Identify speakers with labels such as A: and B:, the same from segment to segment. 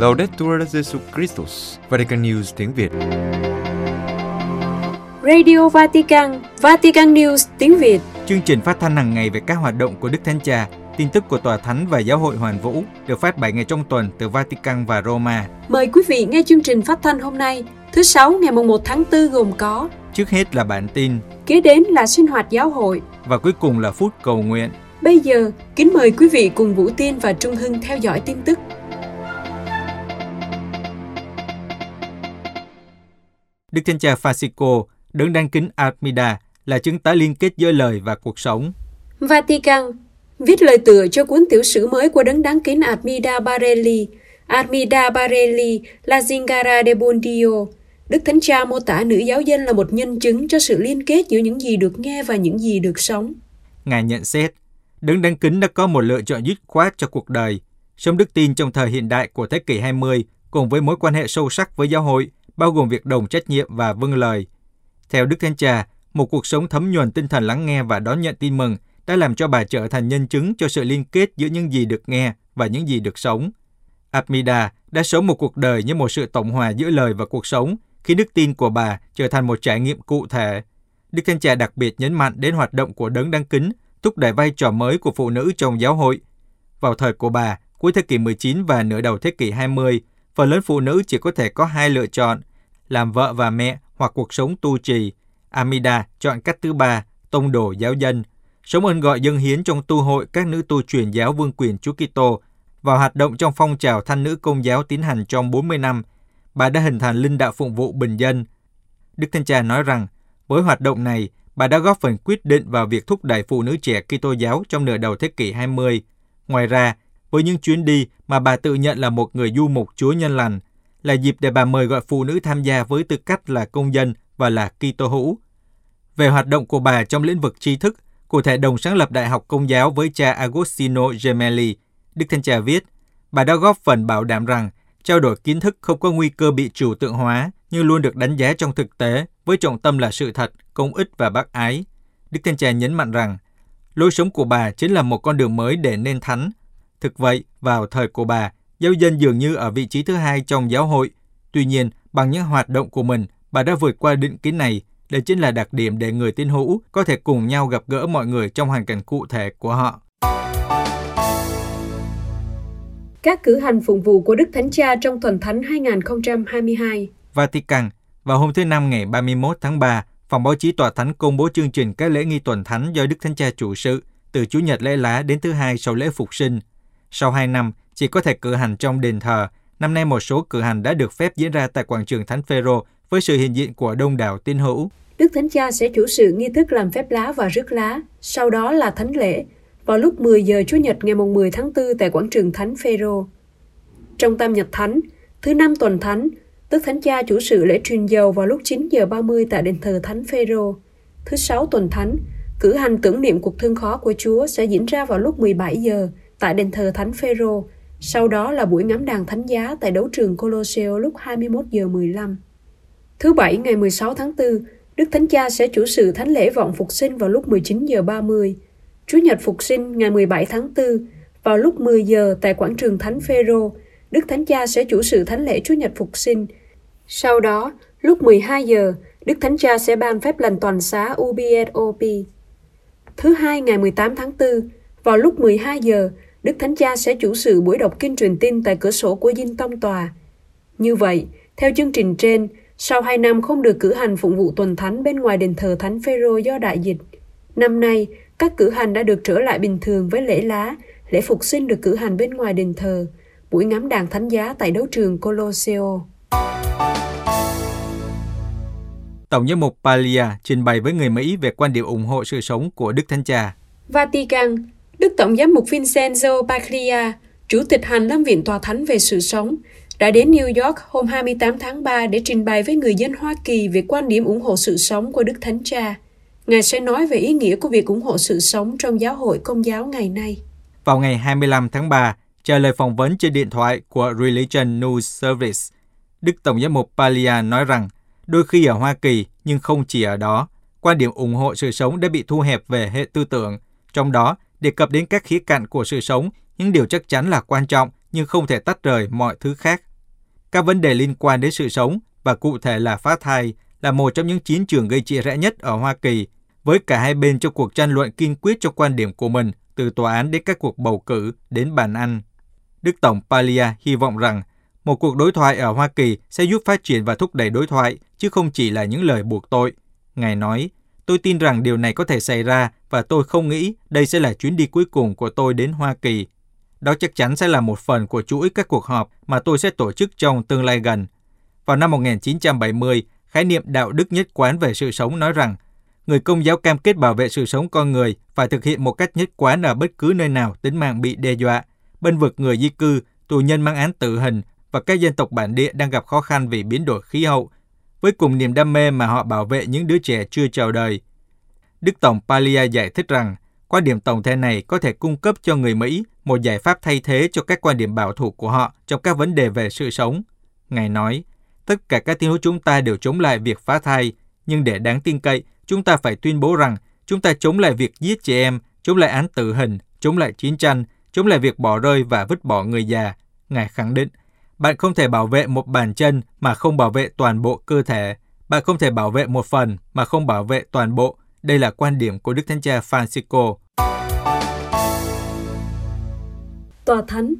A: Laudetur Jesu Christus, Vatican News tiếng Việt.
B: Radio Vatican, Vatican News tiếng Việt.
C: Chương trình phát thanh hàng ngày về các hoạt động của Đức Thánh Cha, tin tức của Tòa Thánh và Giáo hội Hoàn Vũ được phát 7 ngày trong tuần từ Vatican và Roma.
B: Mời quý vị nghe chương trình phát thanh hôm nay, thứ Sáu ngày 1 tháng 4 gồm có
C: Trước hết là bản tin
B: Kế đến là sinh hoạt giáo hội
C: và cuối cùng là phút cầu nguyện.
B: Bây giờ, kính mời quý vị cùng Vũ Tiên và Trung Hưng theo dõi tin tức.
C: Đức Thánh Cha Francisco, đấng đăng kính Armida, là chứng tá liên kết giữa lời và cuộc sống.
B: Vatican viết lời tựa cho cuốn tiểu sử mới của đấng đáng kính Armida Barelli. Armida Barelli La Zingara de Bondio. Đức Thánh Cha mô tả nữ giáo dân là một nhân chứng cho sự liên kết giữa những gì được nghe và những gì được sống.
C: Ngài nhận xét, đấng đăng kính đã có một lựa chọn dứt khoát cho cuộc đời, sống đức tin trong thời hiện đại của thế kỷ 20 cùng với mối quan hệ sâu sắc với giáo hội, bao gồm việc đồng trách nhiệm và vâng lời. Theo Đức Thánh Cha, một cuộc sống thấm nhuần tinh thần lắng nghe và đón nhận tin mừng đã làm cho bà trở thành nhân chứng cho sự liên kết giữa những gì được nghe và những gì được sống. Armida đã sống một cuộc đời như một sự tổng hòa giữa lời và cuộc sống khi đức tin của bà trở thành một trải nghiệm cụ thể. Đức Thánh Cha đặc biệt nhấn mạnh đến hoạt động của đấng đăng kính, thúc đẩy vai trò mới của phụ nữ trong giáo hội. Vào thời của bà, cuối thế kỷ 19 và nửa đầu thế kỷ 20, phần lớn phụ nữ chỉ có thể có hai lựa chọn, làm vợ và mẹ hoặc cuộc sống tu trì. Amida chọn cách thứ ba, tông đồ giáo dân, sống ơn gọi dân hiến trong tu hội các nữ tu truyền giáo vương quyền Chúa Kitô vào hoạt động trong phong trào thanh nữ công giáo tiến hành trong 40 năm. Bà đã hình thành linh đạo phụng vụ bình dân. Đức Thanh Cha nói rằng, với hoạt động này, bà đã góp phần quyết định vào việc thúc đẩy phụ nữ trẻ Kitô giáo trong nửa đầu thế kỷ 20. Ngoài ra, với những chuyến đi mà bà tự nhận là một người du mục Chúa nhân lành, là dịp để bà mời gọi phụ nữ tham gia với tư cách là công dân và là Kitô hữu. Về hoạt động của bà trong lĩnh vực tri thức, cụ thể đồng sáng lập Đại học Công giáo với cha Agostino Gemelli, Đức Thanh Cha viết, bà đã góp phần bảo đảm rằng trao đổi kiến thức không có nguy cơ bị chủ tượng hóa, nhưng luôn được đánh giá trong thực tế với trọng tâm là sự thật, công ích và bác ái. Đức Thanh Cha nhấn mạnh rằng, lối sống của bà chính là một con đường mới để nên thánh. Thực vậy, vào thời của bà, giáo dân dường như ở vị trí thứ hai trong giáo hội. Tuy nhiên, bằng những hoạt động của mình, bà đã vượt qua định kiến này. Đây chính là đặc điểm để người tín hữu có thể cùng nhau gặp gỡ mọi người trong hoàn cảnh cụ thể của họ.
B: Các cử hành phụng vụ của Đức Thánh Cha trong tuần thánh 2022
C: Vatican, vào hôm thứ Năm ngày 31 tháng 3, Phòng báo chí Tòa Thánh công bố chương trình các lễ nghi tuần thánh do Đức Thánh Cha chủ sự từ Chủ nhật lễ lá đến thứ hai sau lễ phục sinh. Sau 2 năm, chỉ có thể cử hành trong đền thờ, năm nay một số cử hành đã được phép diễn ra tại quảng trường Thánh Phêrô với sự hiện diện của đông đảo tín hữu.
B: Đức Thánh Cha sẽ chủ sự nghi thức làm phép lá và rước lá, sau đó là thánh lễ, vào lúc 10 giờ Chủ nhật ngày 10 tháng 4 tại quảng trường Thánh Phêrô. Trong tam nhật thánh, thứ năm tuần thánh, Đức Thánh Cha chủ sự lễ truyền dầu vào lúc 9 giờ 30 tại đền thờ Thánh Phêrô. Thứ sáu tuần thánh, cử hành tưởng niệm cuộc thương khó của Chúa sẽ diễn ra vào lúc 17 giờ tại đền thờ Thánh Phêrô. Sau đó là buổi ngắm đàn thánh giá tại đấu trường Colosseo lúc 21 giờ 15. Thứ Bảy ngày 16 tháng 4, Đức Thánh Cha sẽ chủ sự thánh lễ vọng phục sinh vào lúc 19 giờ 30. Chủ nhật phục sinh ngày 17 tháng 4, vào lúc 10 giờ tại quảng trường Thánh Phêrô, Đức Thánh Cha sẽ chủ sự thánh lễ Chúa Nhật Phục sinh. Sau đó, lúc 12 giờ, Đức Thánh Cha sẽ ban phép lành toàn xá UBSOP. Thứ hai ngày 18 tháng 4, vào lúc 12 giờ, Đức Thánh Cha sẽ chủ sự buổi đọc kinh truyền tin tại cửa sổ của Dinh Tông Tòa. Như vậy, theo chương trình trên, sau 2 năm không được cử hành phụng vụ tuần thánh bên ngoài đền thờ Thánh Phêrô do đại dịch, năm nay các cử hành đã được trở lại bình thường với lễ lá, lễ phục sinh được cử hành bên ngoài đền thờ, buổi ngắm đàn thánh giá tại đấu trường Colosseo.
C: Tổng giám mục Paglia trình bày với người Mỹ về quan điểm ủng hộ sự sống của Đức Thánh Cha.
B: Vatican, Đức Tổng giám mục Vincenzo Paglia, Chủ tịch Hành Lâm Viện Tòa Thánh về sự sống, đã đến New York hôm 28 tháng 3 để trình bày với người dân Hoa Kỳ về quan điểm ủng hộ sự sống của Đức Thánh Cha. Ngài sẽ nói về ý nghĩa của việc ủng hộ sự sống trong giáo hội công giáo ngày nay.
C: Vào ngày 25 tháng 3, trả lời phỏng vấn trên điện thoại của Religion News Service, Đức Tổng giám mục Paglia nói rằng đôi khi ở Hoa Kỳ, nhưng không chỉ ở đó, quan điểm ủng hộ sự sống đã bị thu hẹp về hệ tư tưởng, trong đó đề cập đến các khía cạnh của sự sống, những điều chắc chắn là quan trọng nhưng không thể tách rời mọi thứ khác. Các vấn đề liên quan đến sự sống và cụ thể là phá thai là một trong những chiến trường gây chia rẽ nhất ở Hoa Kỳ, với cả hai bên trong cuộc tranh luận kiên quyết cho quan điểm của mình, từ tòa án đến các cuộc bầu cử đến bàn ăn. Đức Tổng Palia hy vọng rằng một cuộc đối thoại ở Hoa Kỳ sẽ giúp phát triển và thúc đẩy đối thoại, chứ không chỉ là những lời buộc tội. Ngài nói, tôi tin rằng điều này có thể xảy ra và tôi không nghĩ đây sẽ là chuyến đi cuối cùng của tôi đến Hoa Kỳ. Đó chắc chắn sẽ là một phần của chuỗi các cuộc họp mà tôi sẽ tổ chức trong tương lai gần. Vào năm 1970, khái niệm đạo đức nhất quán về sự sống nói rằng người công giáo cam kết bảo vệ sự sống con người phải thực hiện một cách nhất quán ở bất cứ nơi nào tính mạng bị đe dọa, bên vực người di cư, tù nhân mang án tử hình và các dân tộc bản địa đang gặp khó khăn vì biến đổi khí hậu, với cùng niềm đam mê mà họ bảo vệ những đứa trẻ chưa chào đời. Đức Tổng Palia giải thích rằng, quan điểm tổng thể này có thể cung cấp cho người Mỹ một giải pháp thay thế cho các quan điểm bảo thủ của họ trong các vấn đề về sự sống. Ngài nói, tất cả các tín hữu chúng ta đều chống lại việc phá thai, nhưng để đáng tin cậy, chúng ta phải tuyên bố rằng chúng ta chống lại việc giết trẻ em, chống lại án tử hình, chống lại chiến tranh, chống lại việc bỏ rơi và vứt bỏ người già. Ngài khẳng định, bạn không thể bảo vệ một bàn chân mà không bảo vệ toàn bộ cơ thể. Bạn không thể bảo vệ một phần mà không bảo vệ toàn bộ. Đây là quan điểm của Đức Thánh Cha Francisco.
B: Tòa Thánh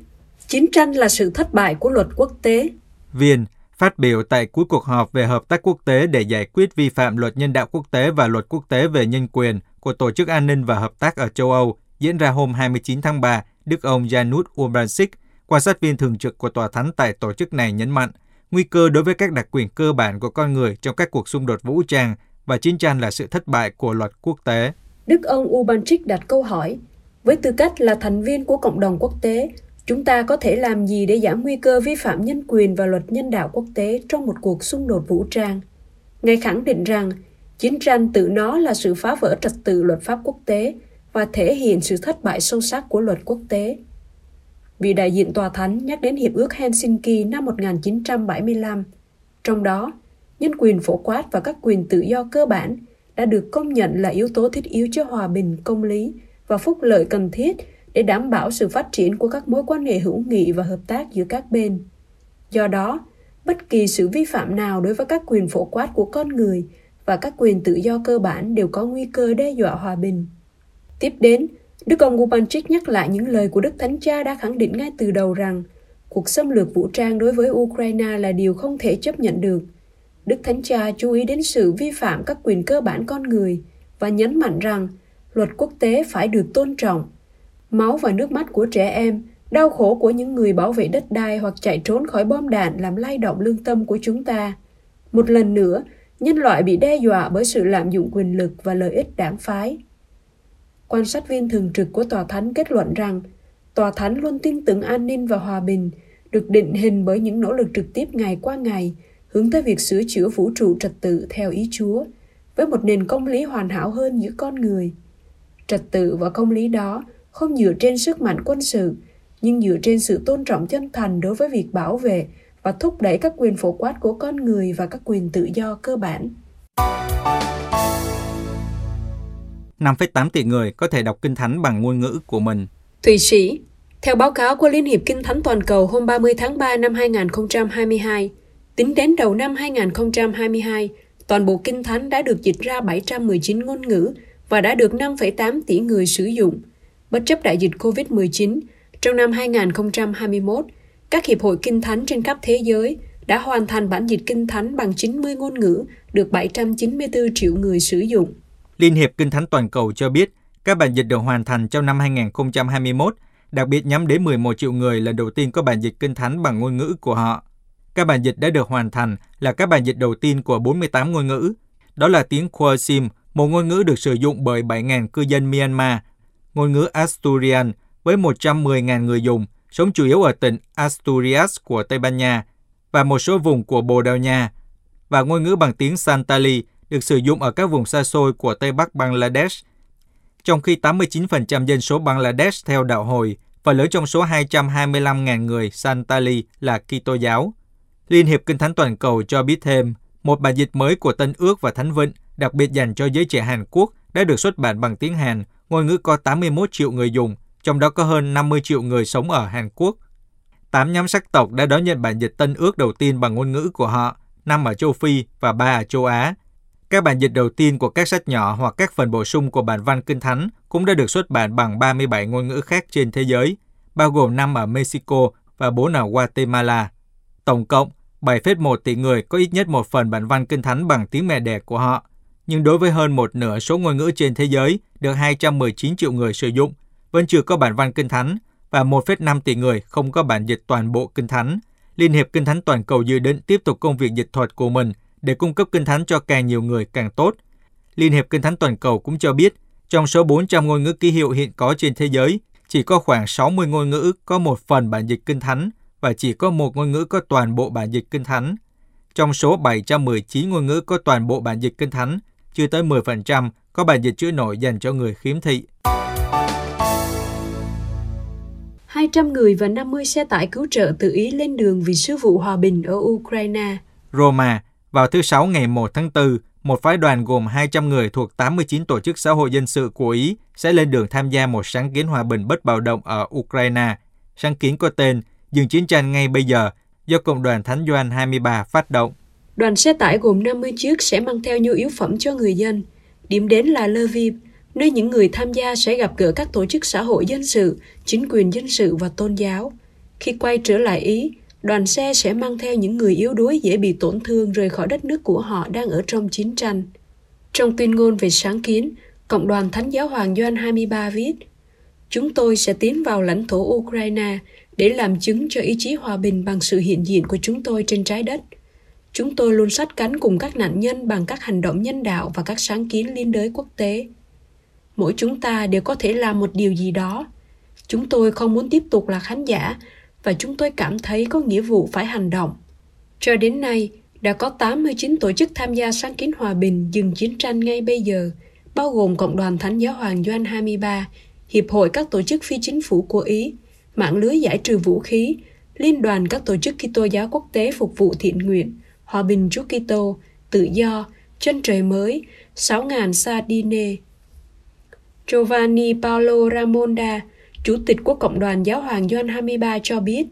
B: Chiến tranh là sự thất bại của luật quốc tế.
C: Viên phát biểu tại cuối cuộc họp về hợp tác quốc tế để giải quyết vi phạm luật nhân đạo quốc tế và luật quốc tế về nhân quyền của Tổ chức An ninh và Hợp tác ở châu Âu diễn ra hôm 29 tháng 3, Đức ông Janusz Urbanczyk, quan sát viên thường trực của Tòa Thánh tại tổ chức này nhấn mạnh, nguy cơ đối với các đặc quyền cơ bản của con người trong các cuộc xung đột vũ trang và chiến tranh là sự thất bại của luật quốc tế.
B: Đức ông Ubanchik đặt câu hỏi, với tư cách là thành viên của cộng đồng quốc tế, chúng ta có thể làm gì để giảm nguy cơ vi phạm nhân quyền và luật nhân đạo quốc tế trong một cuộc xung đột vũ trang? Ngài khẳng định rằng chiến tranh tự nó là sự phá vỡ trật tự luật pháp quốc tế và thể hiện sự thất bại sâu sắc của luật quốc tế. Vị đại diện tòa thánh nhắc đến Hiệp ước Helsinki năm 1975. Trong đó, nhân quyền phổ quát và các quyền tự do cơ bản đã được công nhận là yếu tố thiết yếu cho hòa bình, công lý và phúc lợi cần thiết để đảm bảo sự phát triển của các mối quan hệ hữu nghị và hợp tác giữa các bên. Do đó, bất kỳ sự vi phạm nào đối với các quyền phổ quát của con người và các quyền tự do cơ bản đều có nguy cơ đe dọa hòa bình. Tiếp đến, Đức ông Gubanchik nhắc lại những lời của Đức Thánh Cha đã khẳng định ngay từ đầu rằng cuộc xâm lược vũ trang đối với Ukraine là điều không thể chấp nhận được. Đức Thánh Cha chú ý đến sự vi phạm các quyền cơ bản con người và nhấn mạnh rằng luật quốc tế phải được tôn trọng. Máu và nước mắt của trẻ em, đau khổ của những người bảo vệ đất đai hoặc chạy trốn khỏi bom đạn làm lay động lương tâm của chúng ta. Một lần nữa, nhân loại bị đe dọa bởi sự lạm dụng quyền lực và lợi ích đảng phái. Quan sát viên thường trực của Tòa Thánh kết luận rằng, Tòa Thánh luôn tin tưởng an ninh và hòa bình, được định hình bởi những nỗ lực trực tiếp ngày qua ngày, hướng tới việc sửa chữa vũ trụ trật tự theo ý Chúa, với một nền công lý hoàn hảo hơn giữa con người. Trật tự và công lý đó không dựa trên sức mạnh quân sự, nhưng dựa trên sự tôn trọng chân thành đối với việc bảo vệ và thúc đẩy các quyền phổ quát của con người và các quyền tự do cơ bản.
C: 5,8 tỷ người có thể đọc Kinh Thánh bằng ngôn ngữ của mình.
B: Thụy Sĩ Theo báo cáo của Liên hiệp Kinh Thánh Toàn cầu hôm 30 tháng 3 năm 2022, tính đến đầu năm 2022, toàn bộ Kinh Thánh đã được dịch ra 719 ngôn ngữ và đã được 5,8 tỷ người sử dụng. Bất chấp đại dịch COVID-19, trong năm 2021, các hiệp hội Kinh Thánh trên khắp thế giới đã hoàn thành bản dịch Kinh Thánh bằng 90 ngôn ngữ, được 794 triệu người sử dụng.
C: Liên hiệp Kinh Thánh Toàn cầu cho biết các bản dịch được hoàn thành trong năm 2021, đặc biệt nhắm đến 11 triệu người lần đầu tiên có bản dịch Kinh Thánh bằng ngôn ngữ của họ. Các bản dịch đã được hoàn thành là các bản dịch đầu tiên của 48 ngôn ngữ. Đó là tiếng Khmer một ngôn ngữ được sử dụng bởi 7.000 cư dân Myanmar, ngôn ngữ Asturian với 110.000 người dùng, sống chủ yếu ở tỉnh Asturias của Tây Ban Nha và một số vùng của Bồ Đào Nha, và ngôn ngữ bằng tiếng Santali được sử dụng ở các vùng xa xôi của Tây Bắc Bangladesh. Trong khi 89% dân số Bangladesh theo đạo hồi, và lớn trong số 225.000 người Santali là Kitô giáo. Liên hiệp Kinh Thánh Toàn cầu cho biết thêm, một bản dịch mới của Tân Ước và Thánh Vịnh, đặc biệt dành cho giới trẻ Hàn Quốc, đã được xuất bản bằng tiếng Hàn, ngôn ngữ có 81 triệu người dùng, trong đó có hơn 50 triệu người sống ở Hàn Quốc. Tám nhóm sắc tộc đã đón nhận bản dịch Tân ước đầu tiên bằng ngôn ngữ của họ, năm ở châu Phi và ba ở châu Á. Các bản dịch đầu tiên của các sách nhỏ hoặc các phần bổ sung của bản văn Kinh Thánh cũng đã được xuất bản bằng 37 ngôn ngữ khác trên thế giới, bao gồm 5 ở Mexico và 4 ở Guatemala. Tổng cộng, 7,1 tỷ người có ít nhất một phần bản văn Kinh Thánh bằng tiếng mẹ đẻ của họ. Nhưng đối với hơn một nửa số ngôn ngữ trên thế giới được 219 triệu người sử dụng, vẫn chưa có bản văn Kinh Thánh và 1,5 tỷ người không có bản dịch toàn bộ Kinh Thánh. Liên hiệp Kinh Thánh Toàn cầu dự định tiếp tục công việc dịch thuật của mình để cung cấp Kinh Thánh cho càng nhiều người càng tốt. Liên hiệp Kinh Thánh Toàn cầu cũng cho biết, trong số 400 ngôn ngữ ký hiệu hiện có trên thế giới, chỉ có khoảng 60 ngôn ngữ có một phần bản dịch Kinh Thánh và chỉ có một ngôn ngữ có toàn bộ bản dịch Kinh Thánh. Trong số 719 ngôn ngữ có toàn bộ bản dịch Kinh Thánh, chưa tới 10% có bản dịch chữ nổi dành cho người khiếm thị.
B: 200 người và 50 xe tải cứu trợ tự ý lên đường vì sứ vụ hòa bình ở Ukraine.
C: Roma, vào thứ Sáu ngày 1 tháng 4, một phái đoàn gồm 200 người thuộc 89 tổ chức xã hội dân sự của Ý sẽ lên đường tham gia một sáng kiến hòa bình bất bạo động ở Ukraine. Sáng kiến có tên Dừng chiến tranh ngay bây giờ do Cộng đoàn Thánh Doan 23 phát động.
B: Đoàn xe tải gồm 50 chiếc sẽ mang theo nhu yếu phẩm cho người dân. Điểm đến là Lviv, nơi những người tham gia sẽ gặp gỡ các tổ chức xã hội dân sự, chính quyền dân sự và tôn giáo. Khi quay trở lại Ý, đoàn xe sẽ mang theo những người yếu đuối dễ bị tổn thương rời khỏi đất nước của họ đang ở trong chiến tranh. Trong tuyên ngôn về sáng kiến, Cộng đoàn Thánh giáo Hoàng Doan 23 viết Chúng tôi sẽ tiến vào lãnh thổ Ukraine để làm chứng cho ý chí hòa bình bằng sự hiện diện của chúng tôi trên trái đất. Chúng tôi luôn sát cánh cùng các nạn nhân bằng các hành động nhân đạo và các sáng kiến liên đới quốc tế. Mỗi chúng ta đều có thể làm một điều gì đó. Chúng tôi không muốn tiếp tục là khán giả và chúng tôi cảm thấy có nghĩa vụ phải hành động. Cho đến nay, đã có 89 tổ chức tham gia sáng kiến hòa bình dừng chiến tranh ngay bây giờ, bao gồm Cộng đoàn Thánh giáo Hoàng Doan 23, Hiệp hội các tổ chức phi chính phủ của Ý, mạng lưới giải trừ vũ khí, Liên đoàn các tổ chức Kitô giáo quốc tế phục vụ thiện nguyện, Hòa bình Chúa Kitô, Tự do, Chân trời mới, 6.000 Sardine. Giovanni Paolo Ramonda, Chủ tịch của Cộng đoàn Giáo hoàng John 23 cho biết,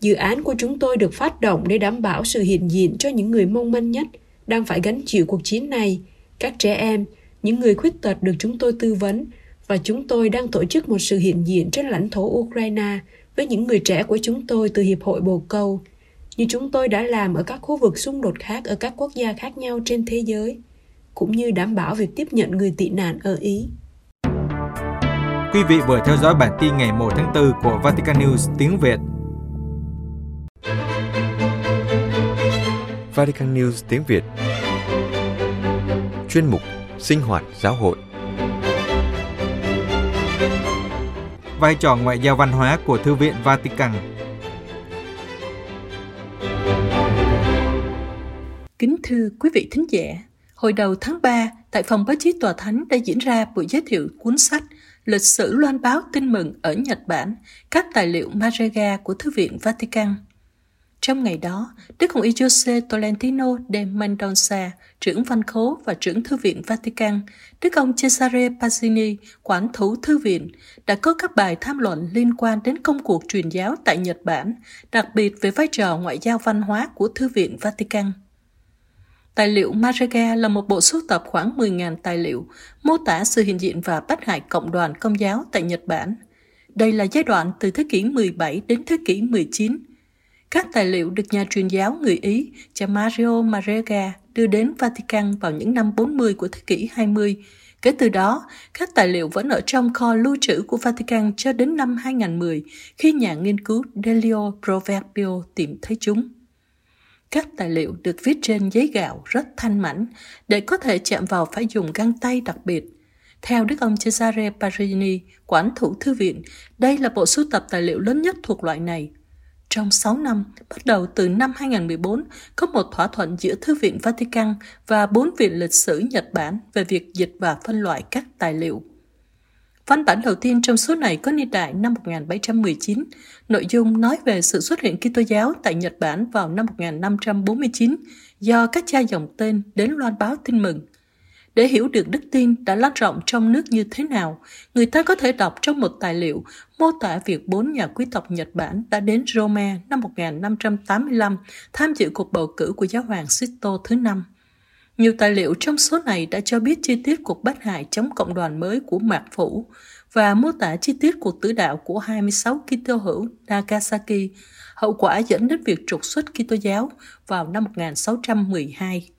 B: dự án của chúng tôi được phát động để đảm bảo sự hiện diện cho những người mong manh nhất đang phải gánh chịu cuộc chiến này, các trẻ em, những người khuyết tật được chúng tôi tư vấn và chúng tôi đang tổ chức một sự hiện diện trên lãnh thổ Ukraine với những người trẻ của chúng tôi từ Hiệp hội Bồ Câu, như chúng tôi đã làm ở các khu vực xung đột khác ở các quốc gia khác nhau trên thế giới, cũng như đảm bảo việc tiếp nhận người tị nạn ở Ý.
C: Quý vị vừa theo dõi bản tin ngày 1 tháng 4 của Vatican News tiếng Việt.
A: Vatican News tiếng Việt. Chuyên mục Sinh hoạt giáo hội.
C: Vai trò ngoại giao văn hóa của Thư viện Vatican.
D: Kính thưa quý vị thính giả, hồi đầu tháng 3, tại phòng báo chí Tòa Thánh đã diễn ra buổi giới thiệu cuốn sách Lịch sử loan báo tin mừng ở Nhật Bản, các tài liệu Marega của Thư viện Vatican. Trong ngày đó, Đức Hồng Y Jose Tolentino de Mendonça, trưởng văn khố và trưởng Thư viện Vatican, Đức ông Cesare Pazzini, quản thủ Thư viện, đã có các bài tham luận liên quan đến công cuộc truyền giáo tại Nhật Bản, đặc biệt về vai trò ngoại giao văn hóa của Thư viện Vatican. Tài liệu Marega là một bộ sưu tập khoảng 10.000 tài liệu, mô tả sự hiện diện và bắt hại cộng đoàn công giáo tại Nhật Bản. Đây là giai đoạn từ thế kỷ 17 đến thế kỷ 19. Các tài liệu được nhà truyền giáo người Ý, cha Mario Marega, đưa đến Vatican vào những năm 40 của thế kỷ 20. Kể từ đó, các tài liệu vẫn ở trong kho lưu trữ của Vatican cho đến năm 2010, khi nhà nghiên cứu Delio Proverbio tìm thấy chúng. Các tài liệu được viết trên giấy gạo rất thanh mảnh, để có thể chạm vào phải dùng găng tay đặc biệt. Theo Đức ông Cesare Parini, quản thủ thư viện, đây là bộ sưu tập tài liệu lớn nhất thuộc loại này. Trong 6 năm, bắt đầu từ năm 2014, có một thỏa thuận giữa Thư viện Vatican và bốn viện lịch sử Nhật Bản về việc dịch và phân loại các tài liệu. Văn bản đầu tiên trong số này có niên đại năm 1719, nội dung nói về sự xuất hiện Kitô giáo tại Nhật Bản vào năm 1549 do các cha dòng tên đến loan báo tin mừng. Để hiểu được đức tin đã lan rộng trong nước như thế nào, người ta có thể đọc trong một tài liệu mô tả việc bốn nhà quý tộc Nhật Bản đã đến Rome năm 1585 tham dự cuộc bầu cử của giáo hoàng Sito thứ năm. Nhiều tài liệu trong số này đã cho biết chi tiết cuộc bắt hại chống cộng đoàn mới của Mạc Phủ và mô tả chi tiết cuộc tử đạo của 26 Kitô hữu Nagasaki, hậu quả dẫn đến việc trục xuất Kitô giáo vào năm 1612.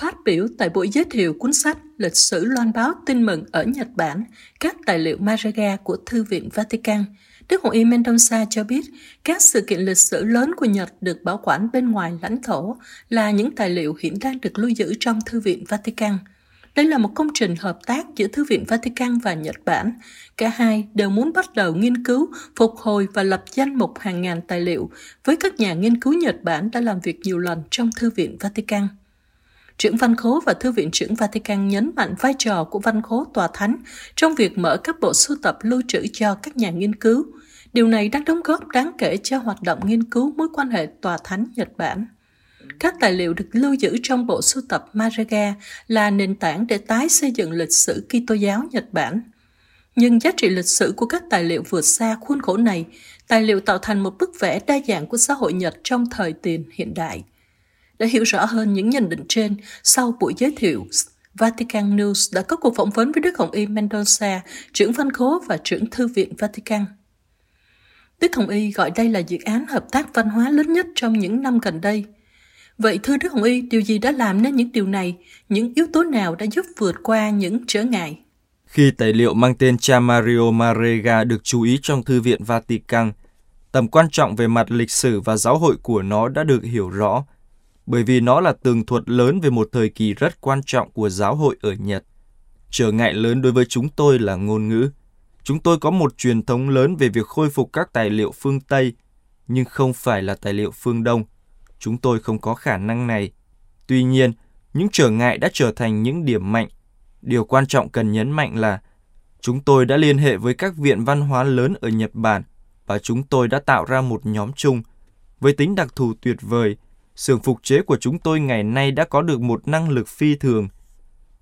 D: Phát biểu tại buổi giới thiệu cuốn sách Lịch sử loan báo tin mừng ở Nhật Bản, các tài liệu Maraga của Thư viện Vatican, Đức Hồng Y Mendonça cho biết các sự kiện lịch sử lớn của Nhật được bảo quản bên ngoài lãnh thổ là những tài liệu hiện đang được lưu giữ trong Thư viện Vatican. Đây là một công trình hợp tác giữa Thư viện Vatican và Nhật Bản. Cả hai đều muốn bắt đầu nghiên cứu, phục hồi và lập danh mục hàng ngàn tài liệu với các nhà nghiên cứu Nhật Bản đã làm việc nhiều lần trong Thư viện Vatican. Trưởng văn khố và Thư viện trưởng Vatican nhấn mạnh vai trò của văn khố tòa thánh trong việc mở các bộ sưu tập lưu trữ cho các nhà nghiên cứu. Điều này đang đóng góp đáng kể cho hoạt động nghiên cứu mối quan hệ tòa thánh Nhật Bản. Các tài liệu được lưu giữ trong bộ sưu tập Maraga là nền tảng để tái xây dựng lịch sử Kitô giáo Nhật Bản. Nhưng giá trị lịch sử của các tài liệu vượt xa khuôn khổ này, tài liệu tạo thành một bức vẽ đa dạng của xã hội Nhật trong thời tiền hiện đại – để hiểu rõ hơn những nhận định trên, sau buổi giới thiệu, Vatican News đã có cuộc phỏng vấn với Đức Hồng Y Mendoza, trưởng văn khố và trưởng thư viện Vatican. Đức Hồng Y gọi đây là dự án hợp tác văn hóa lớn nhất trong những năm gần đây. Vậy thưa Đức Hồng Y, điều gì đã làm nên những điều này? Những yếu tố nào đã giúp vượt qua những trở ngại?
E: Khi tài liệu mang tên cha Mario Marega được chú ý trong Thư viện Vatican, tầm quan trọng về mặt lịch sử và giáo hội của nó đã được hiểu rõ – bởi vì nó là tường thuật lớn về một thời kỳ rất quan trọng của giáo hội ở Nhật. Trở ngại lớn đối với chúng tôi là ngôn ngữ. Chúng tôi có một truyền thống lớn về việc khôi phục các tài liệu phương Tây, nhưng không phải là tài liệu phương Đông. Chúng tôi không có khả năng này. Tuy nhiên, những trở ngại đã trở thành những điểm mạnh. Điều quan trọng cần nhấn mạnh là chúng tôi đã liên hệ với các viện văn hóa lớn ở Nhật Bản và chúng tôi đã tạo ra một nhóm chung với tính đặc thù tuyệt vời xưởng phục chế của chúng tôi ngày nay đã có được một năng lực phi thường.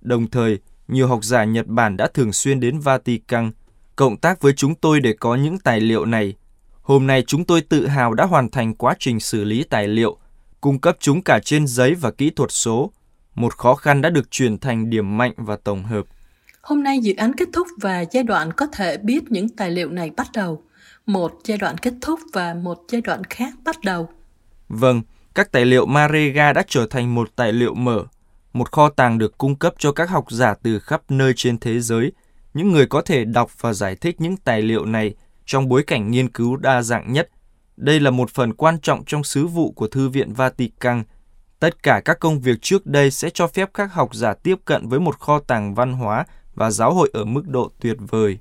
E: Đồng thời, nhiều học giả Nhật Bản đã thường xuyên đến Vatican, cộng tác với chúng tôi để có những tài liệu này. Hôm nay chúng tôi tự hào đã hoàn thành quá trình xử lý tài liệu, cung cấp chúng cả trên giấy và kỹ thuật số. Một khó khăn đã được chuyển thành điểm mạnh và tổng hợp.
D: Hôm nay dự án kết thúc và giai đoạn có thể biết những tài liệu này bắt đầu. Một giai đoạn kết thúc và một giai đoạn khác bắt đầu.
E: Vâng, các tài liệu Marega đã trở thành một tài liệu mở, một kho tàng được cung cấp cho các học giả từ khắp nơi trên thế giới, những người có thể đọc và giải thích những tài liệu này trong bối cảnh nghiên cứu đa dạng nhất. Đây là một phần quan trọng trong sứ vụ của Thư viện Vatican. Tất cả các công việc trước đây sẽ cho phép các học giả tiếp cận với một kho tàng văn hóa và giáo hội ở mức độ tuyệt vời.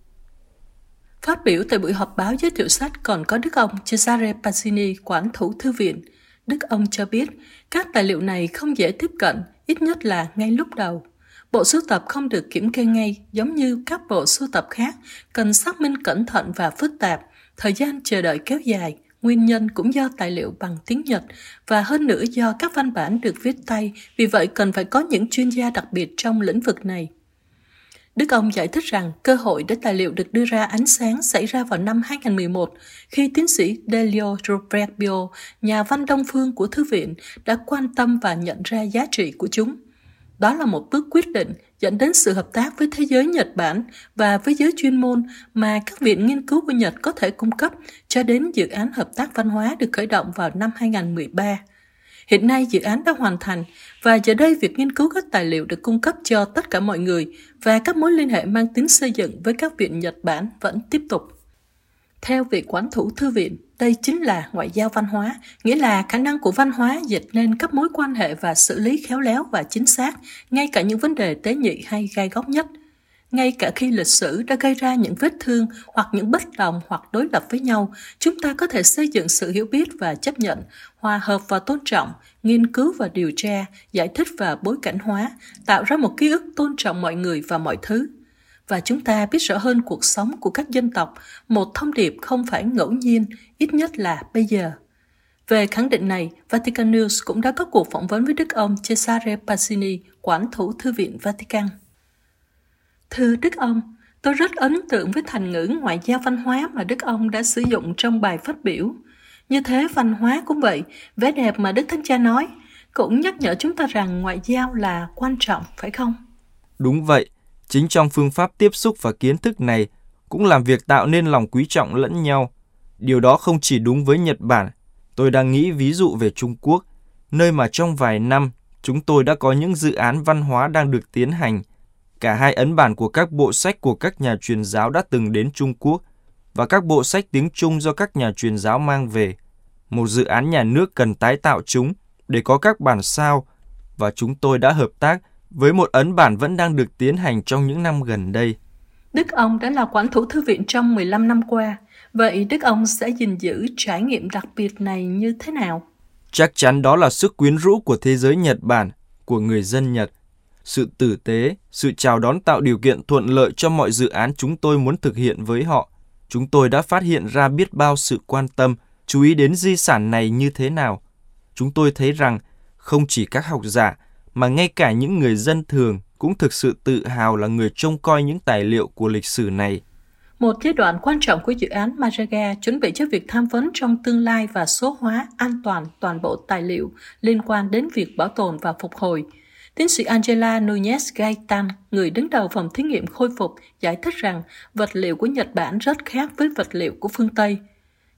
D: Phát biểu tại buổi họp báo giới thiệu sách còn có Đức ông Cesare Pazzini, quản thủ thư viện, Đức ông cho biết các tài liệu này không dễ tiếp cận, ít nhất là ngay lúc đầu. Bộ sưu tập không được kiểm kê ngay, giống như các bộ sưu tập khác, cần xác minh cẩn thận và phức tạp, thời gian chờ đợi kéo dài, nguyên nhân cũng do tài liệu bằng tiếng Nhật và hơn nữa do các văn bản được viết tay, vì vậy cần phải có những chuyên gia đặc biệt trong lĩnh vực này. Đức ông giải thích rằng cơ hội để tài liệu được đưa ra ánh sáng xảy ra vào năm 2011 khi tiến sĩ Delio Roberto, nhà văn đông phương của Thư viện, đã quan tâm và nhận ra giá trị của chúng. Đó là một bước quyết định dẫn đến sự hợp tác với thế giới Nhật Bản và với giới chuyên môn mà các viện nghiên cứu của Nhật có thể cung cấp cho đến dự án hợp tác văn hóa được khởi động vào năm 2013. Hiện nay dự án đã hoàn thành và giờ đây việc nghiên cứu các tài liệu được cung cấp cho tất cả mọi người và các mối liên hệ mang tính xây dựng với các viện Nhật Bản vẫn tiếp tục. Theo vị quản thủ thư viện, đây chính là ngoại giao văn hóa, nghĩa là khả năng của văn hóa dịch nên các mối quan hệ và xử lý khéo léo và chính xác, ngay cả những vấn đề tế nhị hay gai góc nhất – ngay cả khi lịch sử đã gây ra những vết thương hoặc những bất đồng hoặc đối lập với nhau, chúng ta có thể xây dựng sự hiểu biết và chấp nhận, hòa hợp và tôn trọng, nghiên cứu và điều tra, giải thích và bối cảnh hóa, tạo ra một ký ức tôn trọng mọi người và mọi thứ. Và chúng ta biết rõ hơn cuộc sống của các dân tộc, một thông điệp không phải ngẫu nhiên, ít nhất là bây giờ. Về khẳng định này, Vatican News cũng đã có cuộc phỏng vấn với Đức ông Cesare Pasini, quản thủ Thư viện Vatican. Thưa Đức ông, tôi rất ấn tượng với thành ngữ ngoại giao văn hóa mà Đức ông đã sử dụng trong bài phát biểu. Như thế văn hóa cũng vậy, vẻ đẹp mà Đức Thánh Cha nói, cũng nhắc nhở chúng ta rằng ngoại giao là quan trọng, phải không?
E: Đúng vậy, chính trong phương pháp tiếp xúc và kiến thức này cũng làm việc tạo nên lòng quý trọng lẫn nhau. Điều đó không chỉ đúng với Nhật Bản, tôi đang nghĩ ví dụ về Trung Quốc, nơi mà trong vài năm chúng tôi đã có những dự án văn hóa đang được tiến hành. Cả hai ấn bản của các bộ sách của các nhà truyền giáo đã từng đến Trung Quốc và các bộ sách tiếng Trung do các nhà truyền giáo mang về. Một dự án nhà nước cần tái tạo chúng để có các bản sao và chúng tôi đã hợp tác với một ấn bản vẫn đang được tiến hành trong những năm gần đây.
D: Đức ông đã là quản thủ thư viện trong 15 năm qua. Vậy Đức ông sẽ gìn giữ trải nghiệm đặc biệt này như thế nào?
E: Chắc chắn đó là sức quyến rũ của thế giới Nhật Bản, của người dân Nhật. Sự tử tế, sự chào đón tạo điều kiện thuận lợi cho mọi dự án chúng tôi muốn thực hiện với họ. Chúng tôi đã phát hiện ra biết bao sự quan tâm, chú ý đến di sản này như thế nào. Chúng tôi thấy rằng không chỉ các học giả, mà ngay cả những người dân thường cũng thực sự tự hào là người trông coi những tài liệu của lịch sử này.
D: Một giai đoạn quan trọng của dự án Maraga chuẩn bị cho việc tham vấn trong tương lai và số hóa an toàn toàn bộ tài liệu liên quan đến việc bảo tồn và phục hồi. Tiến sĩ Angela Nunez Gaitan, người đứng đầu phòng thí nghiệm khôi phục, giải thích rằng vật liệu của Nhật Bản rất khác với vật liệu của phương Tây –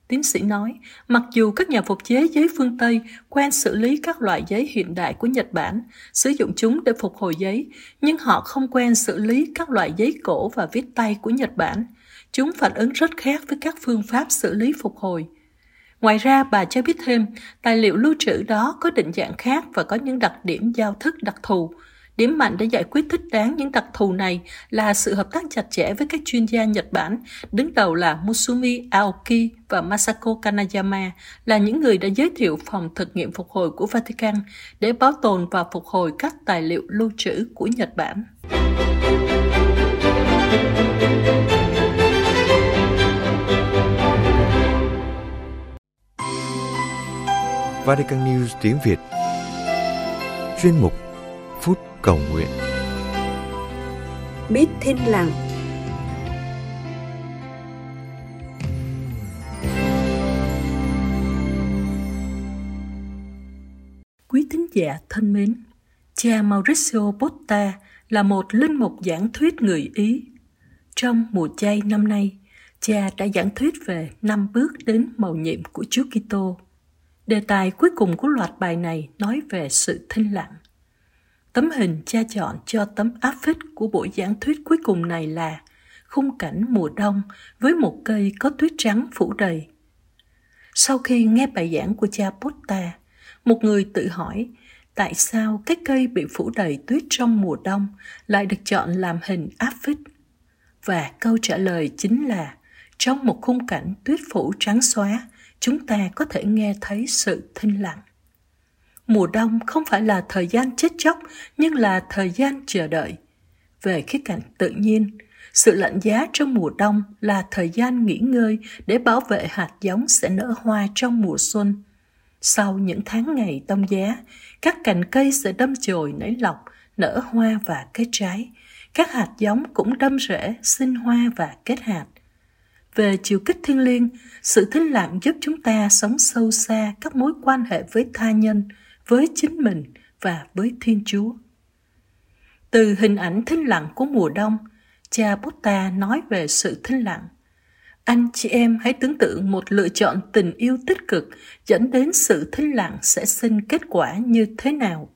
D: Tiến sĩ nói, mặc dù các nhà phục chế giấy phương Tây quen xử lý các loại giấy hiện đại của Nhật Bản, sử dụng chúng để phục hồi giấy, nhưng họ không quen xử lý các loại giấy cổ và viết tay của Nhật Bản. Chúng phản ứng rất khác với các phương pháp xử lý phục hồi. Ngoài ra, bà cho biết thêm, tài liệu lưu trữ đó có định dạng khác và có những đặc điểm giao thức đặc thù, Điểm mạnh để giải quyết thích đáng những đặc thù này là sự hợp tác chặt chẽ với các chuyên gia Nhật Bản, đứng đầu là Musumi Aoki và Masako Kanayama, là những người đã giới thiệu phòng thực nghiệm phục hồi của Vatican để bảo tồn và phục hồi các tài liệu lưu trữ của Nhật Bản.
A: Vatican News tiếng Việt Chuyên mục cầu nguyện.
B: Biết thinh lặng
D: Quý tín giả thân mến, cha Mauricio Botta là một linh mục giảng thuyết người Ý. Trong mùa chay năm nay, cha đã giảng thuyết về năm bước đến mầu nhiệm của Chúa Kitô. Đề tài cuối cùng của loạt bài này nói về sự thinh lặng. Tấm hình cha chọn cho tấm áp phích của buổi giảng thuyết cuối cùng này là khung cảnh mùa đông với một cây có tuyết trắng phủ đầy. Sau khi nghe bài giảng của cha Potta, một người tự hỏi tại sao cái cây bị phủ đầy tuyết trong mùa đông lại được chọn làm hình áp phích. Và câu trả lời chính là trong một khung cảnh tuyết phủ trắng xóa, chúng ta có thể nghe thấy sự thinh lặng. Mùa đông không phải là thời gian chết chóc, nhưng là thời gian chờ đợi. Về khía cạnh tự nhiên, sự lạnh giá trong mùa đông là thời gian nghỉ ngơi để bảo vệ hạt giống sẽ nở hoa trong mùa xuân. Sau những tháng ngày đông giá, các cành cây sẽ đâm chồi nảy lọc, nở hoa và kết trái. Các hạt giống cũng đâm rễ, sinh hoa và kết hạt. Về chiều kích thiên liêng, sự thính lặng giúp chúng ta sống sâu xa các mối quan hệ với tha nhân, với chính mình và với Thiên Chúa. Từ hình ảnh thinh lặng của mùa đông, cha Buddha nói về sự thinh lặng. Anh chị em hãy tưởng tượng một lựa chọn tình yêu tích cực dẫn đến sự thinh lặng sẽ sinh kết quả như thế nào.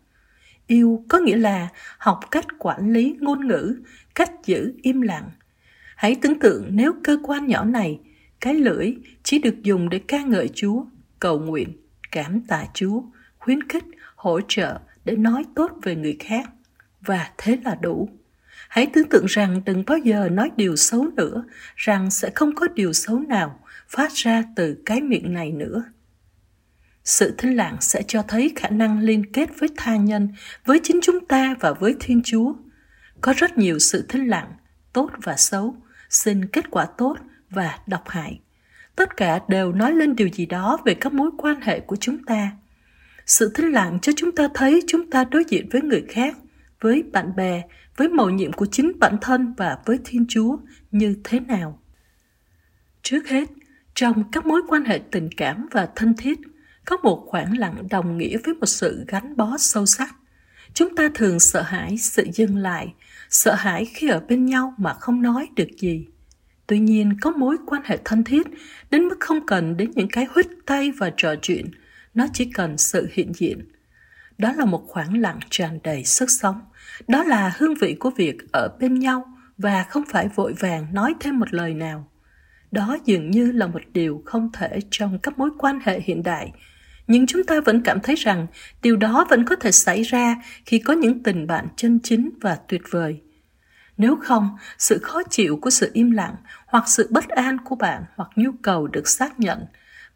D: Yêu có nghĩa là học cách quản lý ngôn ngữ, cách giữ im lặng. Hãy tưởng tượng nếu cơ quan nhỏ này, cái lưỡi chỉ được dùng để ca ngợi Chúa, cầu nguyện, cảm tạ Chúa, khuyến khích, hỗ trợ để nói tốt về người khác. Và thế là đủ. Hãy tưởng tượng rằng đừng bao giờ nói điều xấu nữa, rằng sẽ không có điều xấu nào phát ra từ cái miệng này nữa. Sự thinh lặng sẽ cho thấy khả năng liên kết với tha nhân, với chính chúng ta và với Thiên Chúa. Có rất nhiều sự thinh lặng, tốt và xấu, xin kết quả tốt và độc hại. tất cả đều nói lên điều gì đó về các mối quan hệ của chúng ta. Sự thinh lặng cho chúng ta thấy chúng ta đối diện với người khác, với bạn bè, với mầu nhiệm của chính bản thân và với Thiên Chúa như thế nào. Trước hết, trong các mối quan hệ tình cảm và thân thiết, có một khoảng lặng đồng nghĩa với một sự gắn bó sâu sắc. Chúng ta thường sợ hãi sự dừng lại, sợ hãi khi ở bên nhau mà không nói được gì. Tuy nhiên, có mối quan hệ thân thiết đến mức không cần đến những cái huýt tay và trò chuyện, nó chỉ cần sự hiện diện. Đó là một khoảng lặng tràn đầy sức sống. Đó là hương vị của việc ở bên nhau và không phải vội vàng nói thêm một lời nào. Đó dường như là một điều không thể trong các mối quan hệ hiện đại, nhưng chúng ta vẫn cảm thấy rằng điều đó vẫn có thể xảy ra khi có những tình bạn chân chính và tuyệt vời. Nếu không, sự khó chịu của sự im lặng hoặc sự bất an của bạn hoặc nhu cầu được xác nhận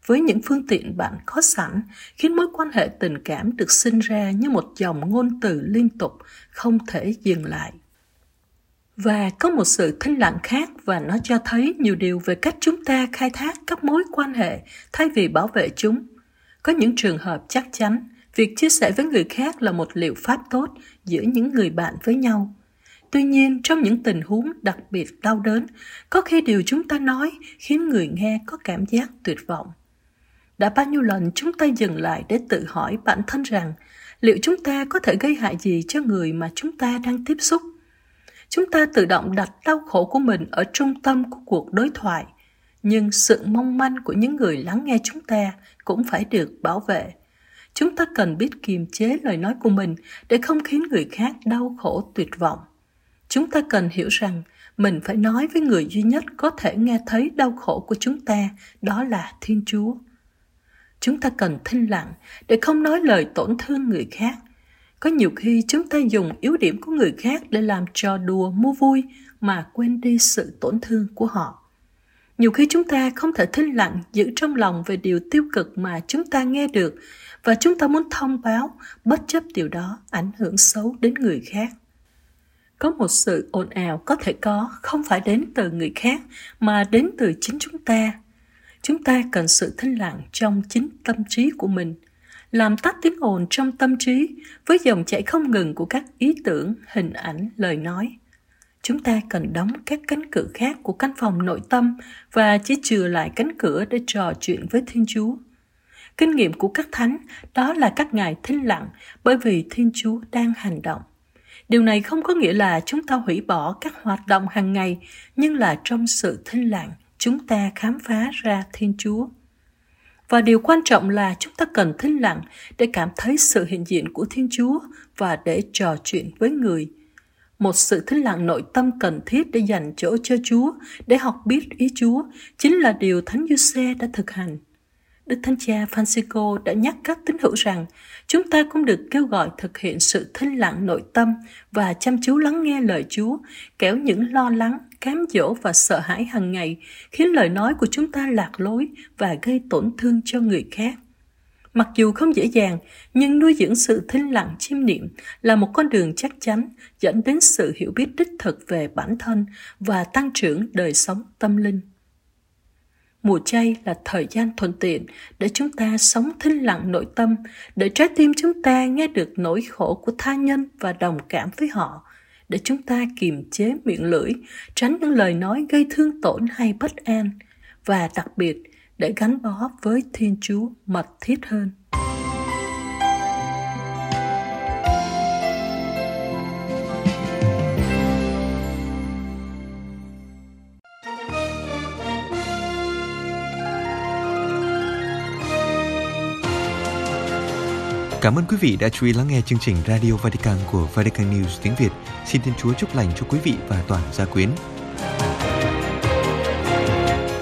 D: với những phương tiện bạn có sẵn khiến mối quan hệ tình cảm được sinh ra như một dòng ngôn từ liên tục không thể dừng lại. Và có một sự thinh lặng khác và nó cho thấy nhiều điều về cách chúng ta khai thác các mối quan hệ thay vì bảo vệ chúng. Có những trường hợp chắc chắn, việc chia sẻ với người khác là một liệu pháp tốt giữa những người bạn với nhau. Tuy nhiên, trong những tình huống đặc biệt đau đớn, có khi điều chúng ta nói khiến người nghe có cảm giác tuyệt vọng. Đã bao nhiêu lần chúng ta dừng lại để tự hỏi bản thân rằng liệu chúng ta có thể gây hại gì cho người mà chúng ta đang tiếp xúc? Chúng ta tự động đặt đau khổ của mình ở trung tâm của cuộc đối thoại, nhưng sự mong manh của những người lắng nghe chúng ta cũng phải được bảo vệ. Chúng ta cần biết kiềm chế lời nói của mình để không khiến người khác đau khổ tuyệt vọng. Chúng ta cần hiểu rằng mình phải nói với người duy nhất có thể nghe thấy đau khổ của chúng ta, đó là Thiên Chúa. Chúng ta cần thinh lặng để không nói lời tổn thương người khác. Có nhiều khi chúng ta dùng yếu điểm của người khác để làm trò đùa mua vui mà quên đi sự tổn thương của họ. Nhiều khi chúng ta không thể thinh lặng giữ trong lòng về điều tiêu cực mà chúng ta nghe được và chúng ta muốn thông báo bất chấp điều đó ảnh hưởng xấu đến người khác. Có một sự ồn ào có thể có không phải đến từ người khác mà đến từ chính chúng ta. Chúng ta cần sự thinh lặng trong chính tâm trí của mình, làm tắt tiếng ồn trong tâm trí với dòng chảy không ngừng của các ý tưởng, hình ảnh, lời nói chúng ta cần đóng các cánh cửa khác của căn phòng nội tâm và chỉ chừa lại cánh cửa để trò chuyện với Thiên Chúa. Kinh nghiệm của các thánh đó là các ngài thinh lặng bởi vì Thiên Chúa đang hành động. Điều này không có nghĩa là chúng ta hủy bỏ các hoạt động hàng ngày, nhưng là trong sự thinh lặng chúng ta khám phá ra Thiên Chúa. Và điều quan trọng là chúng ta cần thinh lặng để cảm thấy sự hiện diện của Thiên Chúa và để trò chuyện với người một sự thinh lặng nội tâm cần thiết để dành chỗ cho Chúa, để học biết ý Chúa, chính là điều Thánh Giuse đã thực hành. Đức Thánh Cha Francisco đã nhắc các tín hữu rằng chúng ta cũng được kêu gọi thực hiện sự thinh lặng nội tâm và chăm chú lắng nghe lời Chúa, kéo những lo lắng, cám dỗ và sợ hãi hàng ngày khiến lời nói của chúng ta lạc lối và gây tổn thương cho người khác. Mặc dù không dễ dàng, nhưng nuôi dưỡng sự thinh lặng chiêm niệm là một con đường chắc chắn dẫn đến sự hiểu biết đích thực về bản thân và tăng trưởng đời sống tâm linh. Mùa chay là thời gian thuận tiện để chúng ta sống thinh lặng nội tâm, để trái tim chúng ta nghe được nỗi khổ của tha nhân và đồng cảm với họ, để chúng ta kiềm chế miệng lưỡi, tránh những lời nói gây thương tổn hay bất an, và đặc biệt để gắn bó với Thiên Chúa mật thiết hơn.
A: Cảm ơn quý vị đã chú ý lắng nghe chương trình Radio Vatican của Vatican News tiếng Việt. Xin Thiên Chúa chúc lành cho quý vị và toàn gia quyến.